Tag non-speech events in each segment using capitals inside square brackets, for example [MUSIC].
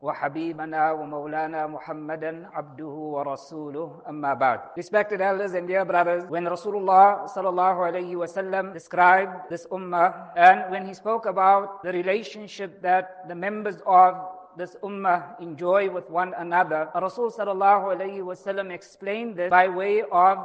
وحبيبنا ومولانا محمدا عبده ورسوله أما بعد Respected elders and dear brothers, when Rasulullah sallallahu alayhi wasallam described this ummah and when he spoke about the relationship that the members of this ummah enjoy with one another, Rasul sallallahu alayhi wasallam explained this by way of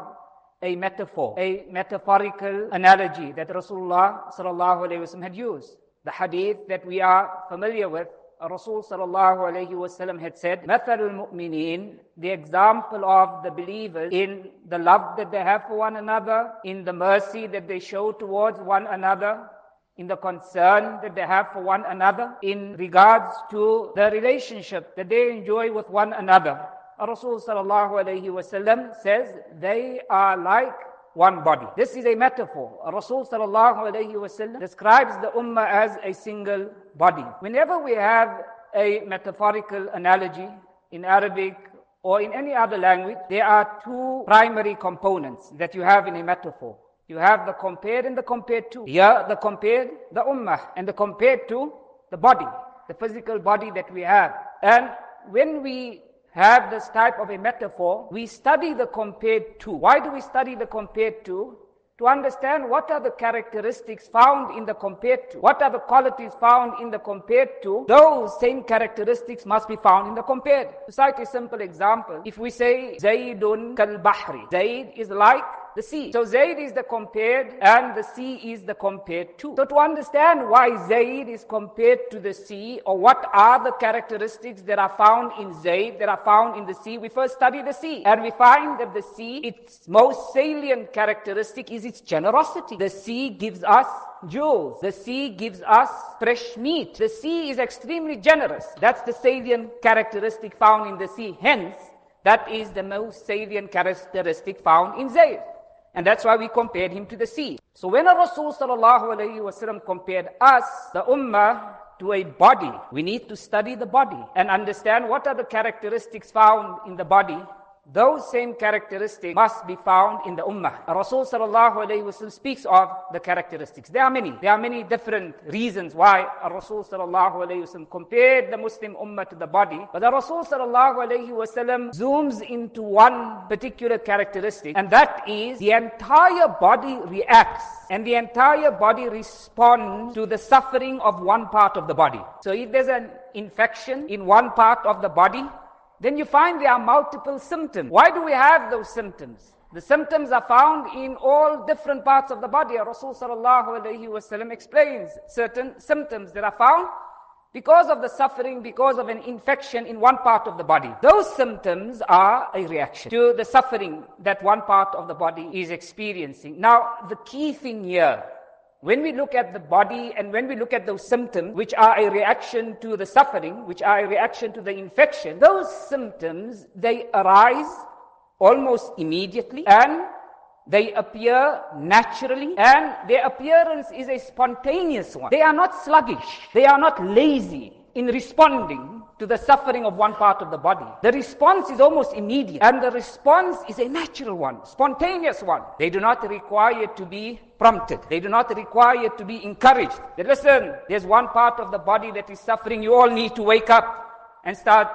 a metaphor, a metaphorical analogy that Rasulullah sallallahu alayhi wasallam had used. The hadith that we are familiar with Rasul sallallahu had said, Mathalul mu'mineen, the example of the believers in the love that they have for one another, in the mercy that they show towards one another, in the concern that they have for one another, in regards to the relationship that they enjoy with one another. Rasul sallallahu says, they are like one body. This is a metaphor. Rasul sallallahu describes the ummah as a single body. Whenever we have a metaphorical analogy in Arabic or in any other language, there are two primary components that you have in a metaphor. You have the compared and the compared to. Here, the compared, the ummah, and the compared to the body, the physical body that we have. And when we have this type of a metaphor, we study the compared to. Why do we study the compared to? To understand what are the characteristics found in the compared to. What are the qualities found in the compared to? Those same characteristics must be found in the compared. To cite a simple example, if we say Zaydun kal bahri, Zayd is like the sea. So Zayd is the compared and the sea is the compared to. So to understand why Zayd is compared to the sea or what are the characteristics that are found in Zayd that are found in the sea, we first study the sea and we find that the sea, its most salient characteristic is its generosity. The sea gives us jewels. The sea gives us fresh meat. The sea is extremely generous. That's the salient characteristic found in the sea. Hence, that is the most salient characteristic found in Zayd. And that's why we compared him to the sea. So when Rasul wasallam compared us, the ummah, to a body, we need to study the body and understand what are the characteristics found in the body those same characteristics must be found in the ummah. Rasul sallallahu speaks of the characteristics. There are many. There are many different reasons why Rasul sallallahu compared the Muslim ummah to the body. But the Rasul sallallahu zooms into one particular characteristic, and that is the entire body reacts and the entire body responds to the suffering of one part of the body. So if there's an infection in one part of the body, then you find there are multiple symptoms. Why do we have those symptoms? The symptoms are found in all different parts of the body. Rasul sallallahu alayhi wasallam explains certain symptoms that are found because of the suffering, because of an infection in one part of the body. Those symptoms are a reaction to the suffering that one part of the body is experiencing. Now, the key thing here when we look at the body and when we look at those symptoms, which are a reaction to the suffering, which are a reaction to the infection, those symptoms, they arise almost immediately and they appear naturally and their appearance is a spontaneous one. They are not sluggish. They are not lazy in responding to the suffering of one part of the body. The response is almost immediate and the response is a natural one, spontaneous one. They do not require to be prompted. They do not require to be encouraged. They listen, there's one part of the body that is suffering. You all need to wake up and start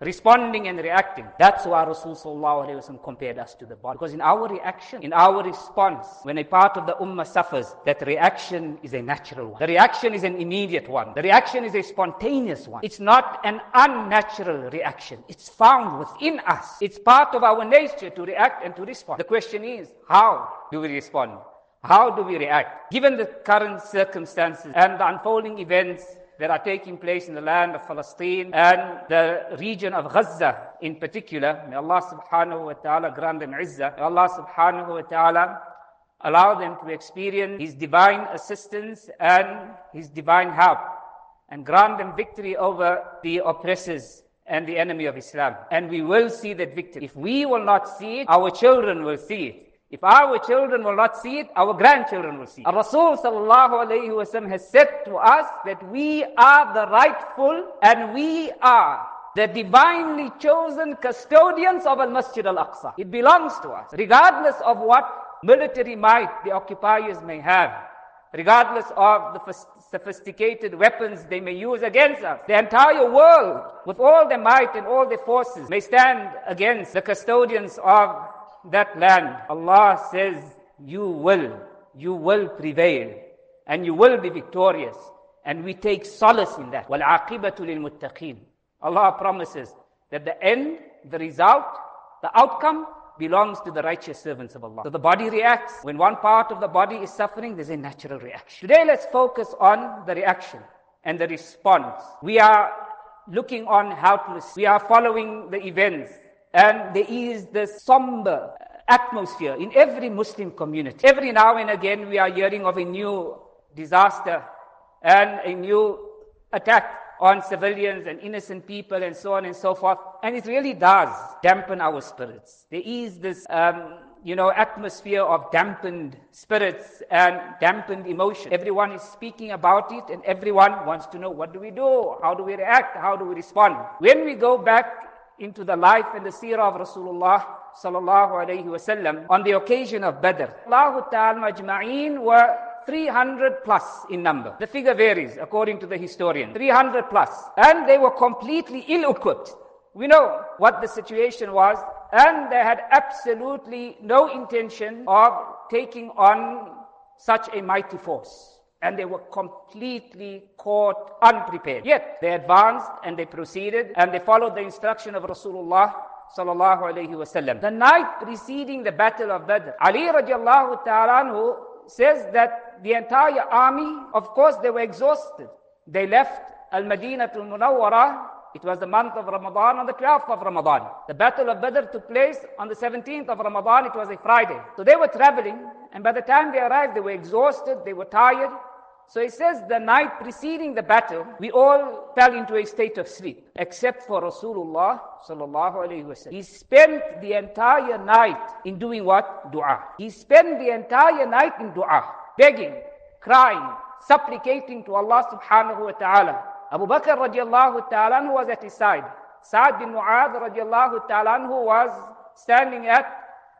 responding and reacting. That's why Rasulullah compared us to the body. Because in our reaction, in our response, when a part of the ummah suffers, that reaction is a natural one. The reaction is an immediate one. The reaction is a spontaneous one. It's not an unnatural reaction. It's found within us. It's part of our nature to react and to respond. The question is, how do we respond? How do we react? Given the current circumstances and the unfolding events that are taking place in the land of Palestine and the region of Gaza in particular. May Allah subhanahu wa ta'ala grant them izzah. May Allah subhanahu wa ta'ala allow them to experience His divine assistance and His divine help and grant them victory over the oppressors and the enemy of Islam. And we will see that victory. If we will not see it, our children will see it. If our children will not see it, our grandchildren will see it. Rasul sallallahu has said to us that we are the rightful and we are the divinely chosen custodians of Al-Masjid Al-Aqsa. It belongs to us, regardless of what military might the occupiers may have, regardless of the sophisticated weapons they may use against us. The entire world, with all their might and all their forces, may stand against the custodians of that land, Allah says, you will, you will prevail and you will be victorious. And we take solace in that. وَالْعَاقِبَةُ لِلْمُتَّقِينَ Allah promises that the end, the result, the outcome belongs to the righteous servants of Allah. So the body reacts. When one part of the body is suffering, there's a natural reaction. Today let's focus on the reaction and the response. We are looking on helpless. We are following the events and there is this somber atmosphere in every Muslim community. Every now and again, we are hearing of a new disaster and a new attack on civilians and innocent people and so on and so forth. And it really does dampen our spirits. There is this, um, you know, atmosphere of dampened spirits and dampened emotion. Everyone is speaking about it and everyone wants to know what do we do? How do we react? How do we respond? When we go back into the life and the seerah of Rasulullah sallallahu alayhi wasallam on the occasion of Badr. Allah Ta'ala majma'een were 300 plus in number. The figure varies according to the historian. 300 plus. And they were completely ill-equipped. We know what the situation was and they had absolutely no intention of taking on such a mighty force and they were completely caught unprepared. Yet they advanced and they proceeded and they followed the instruction of Rasulullah sallallahu alayhi wasallam. The night preceding the battle of Badr, Ali radiallahu ta'ala says that the entire army, of course, they were exhausted. They left Al-Madinah al-Munawwara it was the month of Ramadan on the 12th of Ramadan. The battle of Badr took place on the 17th of Ramadan. It was a Friday. So they were traveling, and by the time they arrived, they were exhausted, they were tired. So he says the night preceding the battle, we all fell into a state of sleep, except for Rasulullah sallallahu alaihi wasallam. He spent the entire night in doing what? Dua. He spent the entire night in dua, begging, crying, supplicating to Allah subhanahu wa ta'ala. Abu Bakr radiallahu ta'ala was at his side. Sa'd bin Mu'adh radiallahu ta'ala was standing at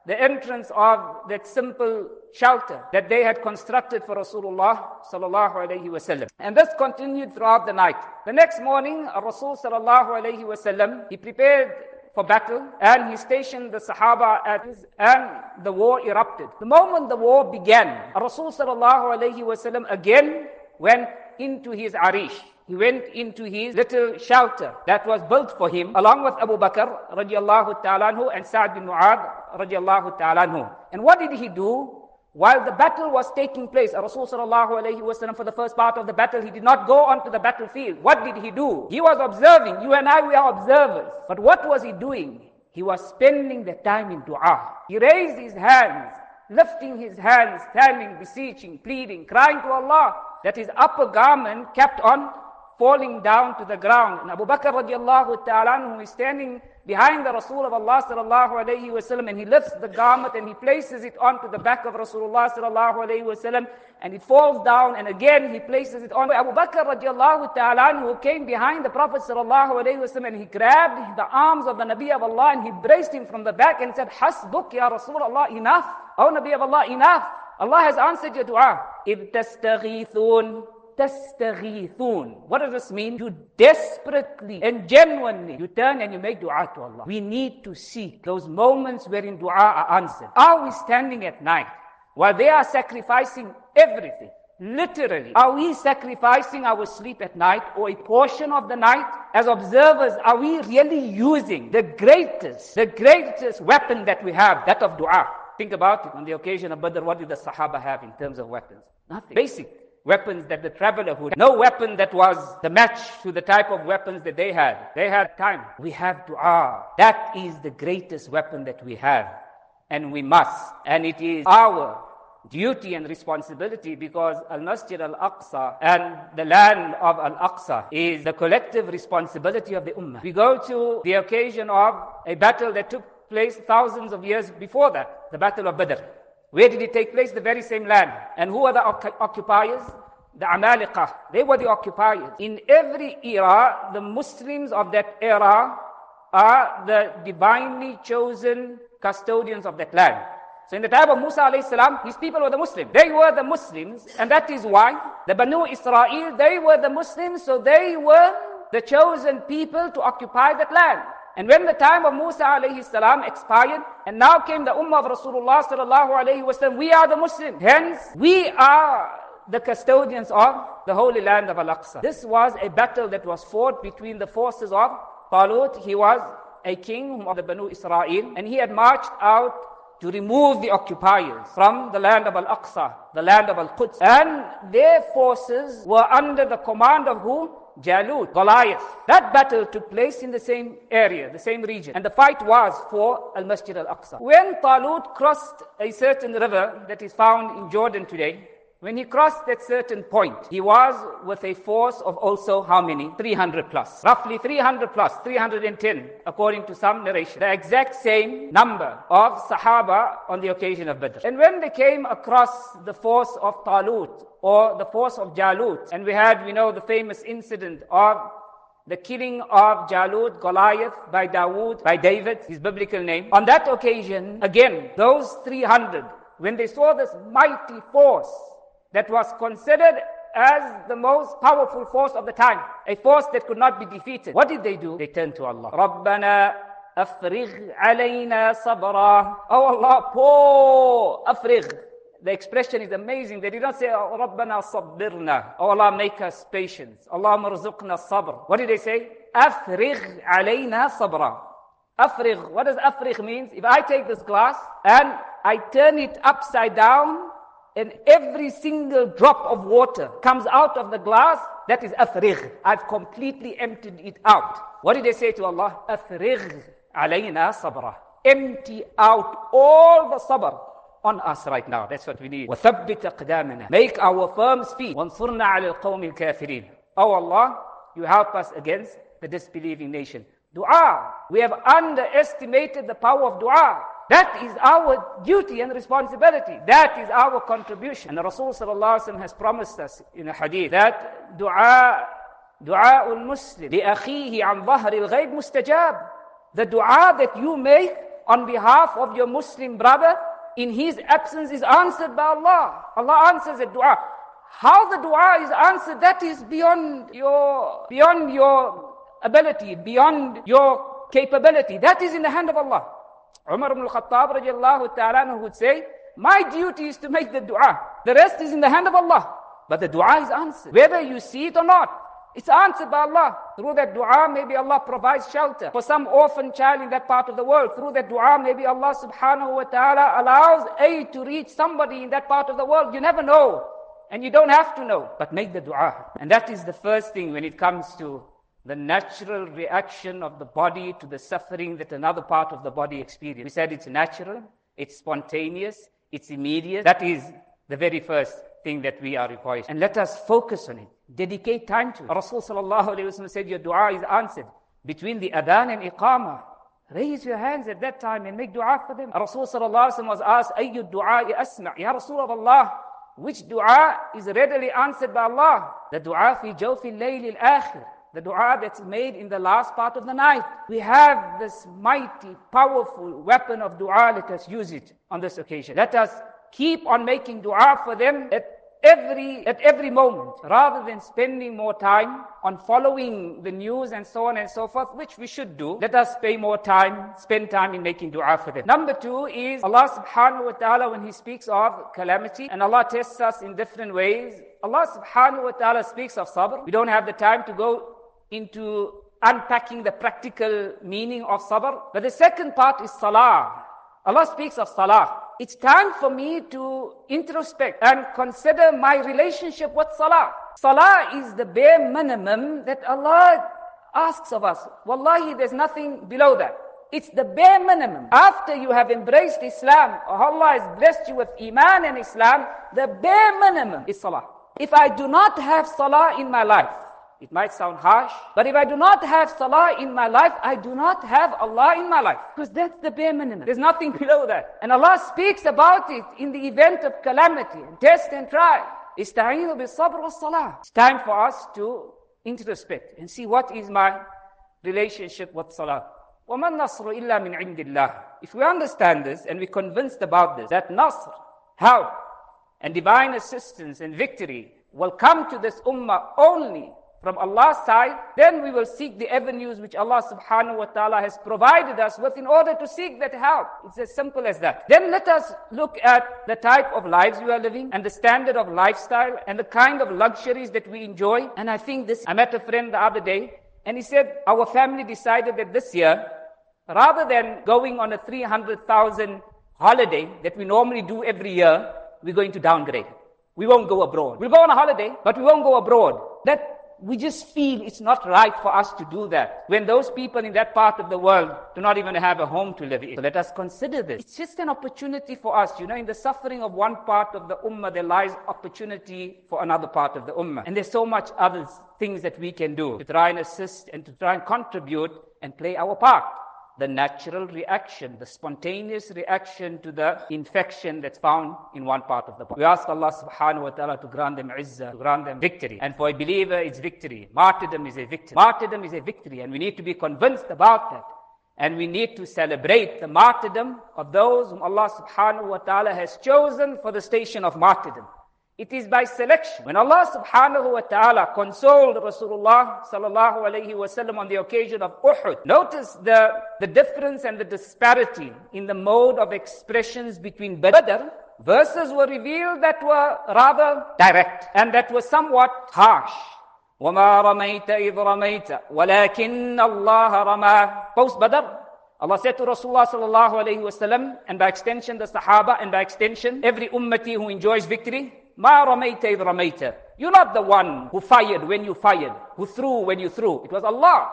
the entrance of that simple shelter that they had constructed for Rasulullah sallallahu alayhi wasallam. And this continued throughout the night. The next morning, Rasul sallallahu alayhi wasallam, he prepared for battle and he stationed the Sahaba at his, and the war erupted. The moment the war began, Rasul sallallahu alayhi wasallam again went into his arish. He went into his little shelter that was built for him along with Abu Bakr radiallahu taalaanhu and Sa'd bin Mu'adh radiallahu taalaanhu. And what did he do? While the battle was taking place, Rasul sallallahu alayhi for the first part of the battle, he did not go onto the battlefield. What did he do? He was observing. You and I, we are observers. But what was he doing? He was spending the time in dua. He raised his hands, lifting his hands, standing, beseeching, pleading, crying to Allah that his upper garment kept on falling down to the ground. And Abu Bakr radiallahu ta'ala who is standing behind the Rasul of Allah sallallahu alayhi wasallam and he lifts the garment and he places it onto the back of Rasulullah sallallahu alayhi wasallam and it falls down and again he places it on. Abu Bakr radiallahu ta'ala who came behind the Prophet sallallahu alayhi wasallam and he grabbed the arms of the Nabi of Allah and he braced him from the back and said, Hasbuk ya Rasulullah, enough. Oh Nabi of Allah, enough. Allah has answered your dua. إِذْ تَسْتَغِيثُونَ tastaghithun. What does this mean? You desperately and genuinely, you turn and you make dua to Allah. We need to seek those moments wherein dua are answered. Are we standing at night while they are sacrificing everything? Literally, are we sacrificing our sleep at night or a portion of the night? As observers, are we really using the greatest, the greatest weapon that we have, that of dua? Think about it. On the occasion of Badr, what did the Sahaba have in terms of weapons? Nothing. Basic weapons that the traveler would no weapon that was the match to the type of weapons that they had. They had time. We have dua that is the greatest weapon that we have. And we must. And it is our duty and responsibility because Al-Masjid Al-Aqsa and the land of Al-Aqsa is the collective responsibility of the Ummah. We go to the occasion of a battle that took place thousands of years before that, the Battle of Badr. Where did it take place? The very same land. And who are the occupiers? The Amaliqah. They were the occupiers. In every era, the Muslims of that era are the divinely chosen custodians of that land. So in the time of Musa alayhi salam, his people were the Muslims. They were the Muslims, and that is why the Banu Israel, they were the Muslims, so they were the chosen people to occupy that land. And when the time of Musa alayhi salam expired, and now came the ummah of Rasulullah sallallahu alayhi wasallam, we are the Muslims. Hence, we are the custodians of the holy land of Al-Aqsa. This was a battle that was fought between the forces of Talut. He was a king of the Banu Israel, and he had marched out to remove the occupiers from the land of Al-Aqsa, the land of Al-Quds. And their forces were under the command of who? Jalut, Goliath. That battle took place in the same area, the same region. And the fight was for Al Masjid al Aqsa. When Talut crossed a certain river that is found in Jordan today, when he crossed that certain point, he was with a force of also how many? 300 plus. Roughly 300 plus, 310, according to some narration. The exact same number of Sahaba on the occasion of Badr. And when they came across the force of Talut, or the force of Jalut, and we had, we know, the famous incident of the killing of Jalut, Goliath by Dawood, by David, his biblical name. On that occasion, again, those 300, when they saw this mighty force, that was considered as the most powerful force of the time, a force that could not be defeated. What did they do? They turned to Allah. رَبَّنَا أَفْرِغْ عَلَيْنَا صَبْرًا Oh Allah, pour, أفرغ. The expression is amazing. They did not say, oh, رَبَّنَا صَبِّرْنَا Oh Allah, make us patient. Allah مرزقنا الصبر. What did they say? أَفْرِغْ عَلَيْنَا صَبْرًا Afrigh. What does afrigh means? If I take this glass and I turn it upside down, and every single drop of water comes out of the glass, that is afrigh. I've completely emptied it out. What did they say to Allah? Afrigh alayna sabra. Empty out all the sabr on us right now. That's what we need. وثبت أقدامنا. Make our firm feet. وانصرنا على القوم الكافرين. Oh Allah, you help us against the disbelieving nation. Dua. We have underestimated the power of dua. That is our duty and responsibility. That is our contribution. And Rasul has promised us in a hadith that dua, dua al-Muslim the akhihi an al-ghayb mustajab. The dua that you make on behalf of your Muslim brother in his absence is answered by Allah. Allah answers the dua. How the dua is answered, that is beyond your, beyond your ability, beyond your capability. That is in the hand of Allah. Umar ibn al-Khattab ta'ala would say, my duty is to make the dua. The rest is in the hand of Allah. But the dua is answered, whether you see it or not. It's answered by Allah. Through that dua, maybe Allah provides shelter for some orphan child in that part of the world. Through that dua, maybe Allah subhanahu wa ta'ala allows aid to reach somebody in that part of the world. You never know. And you don't have to know. But make the dua. And that is the first thing when it comes to the natural reaction of the body to the suffering that another part of the body experiences. We said it's natural, it's spontaneous, it's immediate. That is the very first thing that we are required. And let us focus on it. Dedicate time to it. Rasul sallallahu alayhi wa said, Your dua is answered between the adhan and iqamah. Raise your hands at that time and make dua for them. Rasul sallallahu was asked, Ayyu dua asma' Ya Rasul Allah, which dua is readily answered by Allah? The dua fi jawfi layl al-akhir. The dua that's made in the last part of the night. We have this mighty, powerful weapon of dua. Let us use it on this occasion. Let us keep on making dua for them at every, at every moment, rather than spending more time on following the news and so on and so forth, which we should do. Let us pay more time, spend time in making dua for them. Number two is Allah subhanahu wa ta'ala when He speaks of calamity, and Allah tests us in different ways. Allah subhanahu wa ta'ala speaks of sabr. We don't have the time to go into unpacking the practical meaning of sabr. But the second part is salah. Allah speaks of salah. It's time for me to introspect and consider my relationship with salah. Salah is the bare minimum that Allah asks of us. Wallahi, there's nothing below that. It's the bare minimum. After you have embraced Islam, Allah has blessed you with Iman and Islam, the bare minimum is Salah. If I do not have Salah in my life, it might sound harsh, but if I do not have salah in my life, I do not have Allah in my life. Because that's the bare minimum. There's nothing [LAUGHS] below that. And Allah speaks about it in the event of calamity and test and trial. Ista'inu sabr wa salah. It's time for us to introspect and see what is my relationship with salah. وَمَا النَّصْرُ إِلَّا مِنْ عِنْدِ اللَّهِ If we understand this and we're convinced about this, that nasr, help, and divine assistance and victory will come to this ummah only from Allah's side, then we will seek the avenues which Allah subhanahu wa ta'ala has provided us with in order to seek that help. It's as simple as that. Then let us look at the type of lives we are living and the standard of lifestyle and the kind of luxuries that we enjoy. And I think this, I met a friend the other day and he said, our family decided that this year, rather than going on a 300,000 holiday that we normally do every year, we're going to downgrade. We won't go abroad. We'll go on a holiday, but we won't go abroad. That we just feel it's not right for us to do that when those people in that part of the world do not even have a home to live in. So let us consider this. It's just an opportunity for us. You know, in the suffering of one part of the ummah, there lies opportunity for another part of the ummah. And there's so much other things that we can do to try and assist and to try and contribute and play our part the natural reaction, the spontaneous reaction to the infection that's found in one part of the body. We ask Allah subhanahu wa ta'ala to grant them izzah, to grant them victory. And for a believer, it's victory. Martyrdom is a victory. Martyrdom is a victory, and we need to be convinced about that. And we need to celebrate the martyrdom of those whom Allah subhanahu wa ta'ala has chosen for the station of martyrdom. It is by selection. When Allah subhanahu wa ta'ala consoled Rasulullah sallallahu alayhi wasallam on the occasion of Uhud, notice the, the difference and the disparity in the mode of expressions between Badr verses were revealed that were rather direct and that were somewhat harsh. وما رميت إذ رميت ولكن الله رمى Post Badr, Allah said to Rasulullah sallallahu alayhi wasallam and by extension the Sahaba and by extension every ummati who enjoys victory Ma ramaita id ramaita. You're not the one who fired when you fired, who threw when you threw. It was Allah.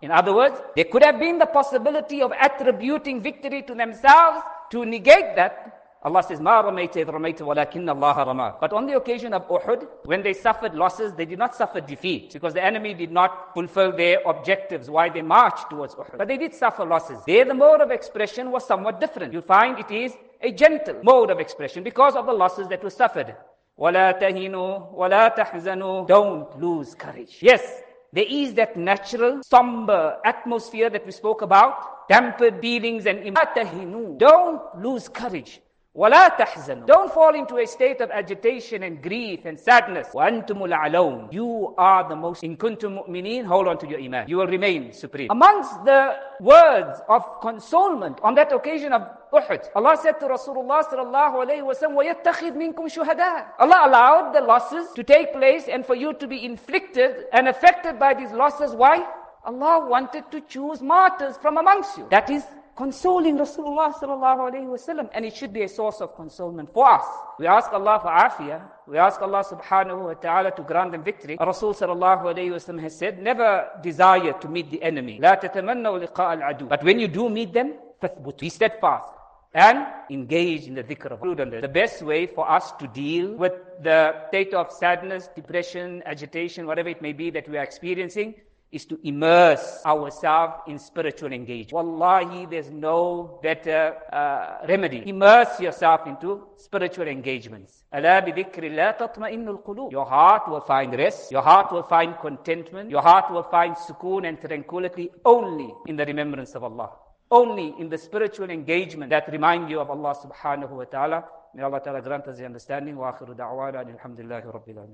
In other words, there could have been the possibility of attributing victory to themselves to negate that. Allah says, Ma ramaita id ramaita walakin Allah rama. But on the occasion of Uhud, when they suffered losses, they did not suffer defeat because the enemy did not fulfill their objectives why they marched towards Uhud. But they did suffer losses. There the mode of expression was somewhat different. You'll find it is a gentle mode of expression because of the losses that were suffered. وَلَا تَهِنُوا وَلَا تَحْزَنُوا Don't lose courage. Yes, there is that natural, somber atmosphere that we spoke about, dampened feelings and imatahinu. Don't lose courage. ولا تحزنوا. Don't fall into a state of agitation and grief and sadness. وأنتم الأعلون. You are the most. إن كنتم مؤمنين. Hold on to your iman. You will remain supreme. Amongst the words of consolement on that occasion of Uhud, Allah said to Rasulullah sallallahu alayhi wa sallam, وَيَتَّخِذْ مِنْكُمْ شُهَدَاءَ Allah allowed the losses to take place and for you to be inflicted and affected by these losses. Why? Allah wanted to choose martyrs from amongst you. That is consoling Rasulullah sallallahu alayhi wasallam, and it should be a source of consolement for us. We ask Allah for afiyah. We ask Allah subhanahu wa ta'ala to grant them victory. Rasul sallallahu alayhi wasallam has said, never desire to meet the enemy. لا تتمنوا لقاء العدو. But when you do meet them, فثبت. Be steadfast and engage in the dhikr of prudence. The best way for us to deal with the state of sadness, depression, agitation, whatever it may be that we are experiencing is to immerse ourselves in spiritual engagement. Wallahi, there's no better uh, remedy. Immerse yourself into spiritual engagements. Your heart will find rest. Your heart will find contentment. Your heart will find sukoon and tranquility only in the remembrance of Allah. Only in the spiritual engagement that remind you of Allah subhanahu wa ta'ala. May Allah ta'ala grant us the understanding. Wa akhiru da'wana alhamdulillahi rabbil.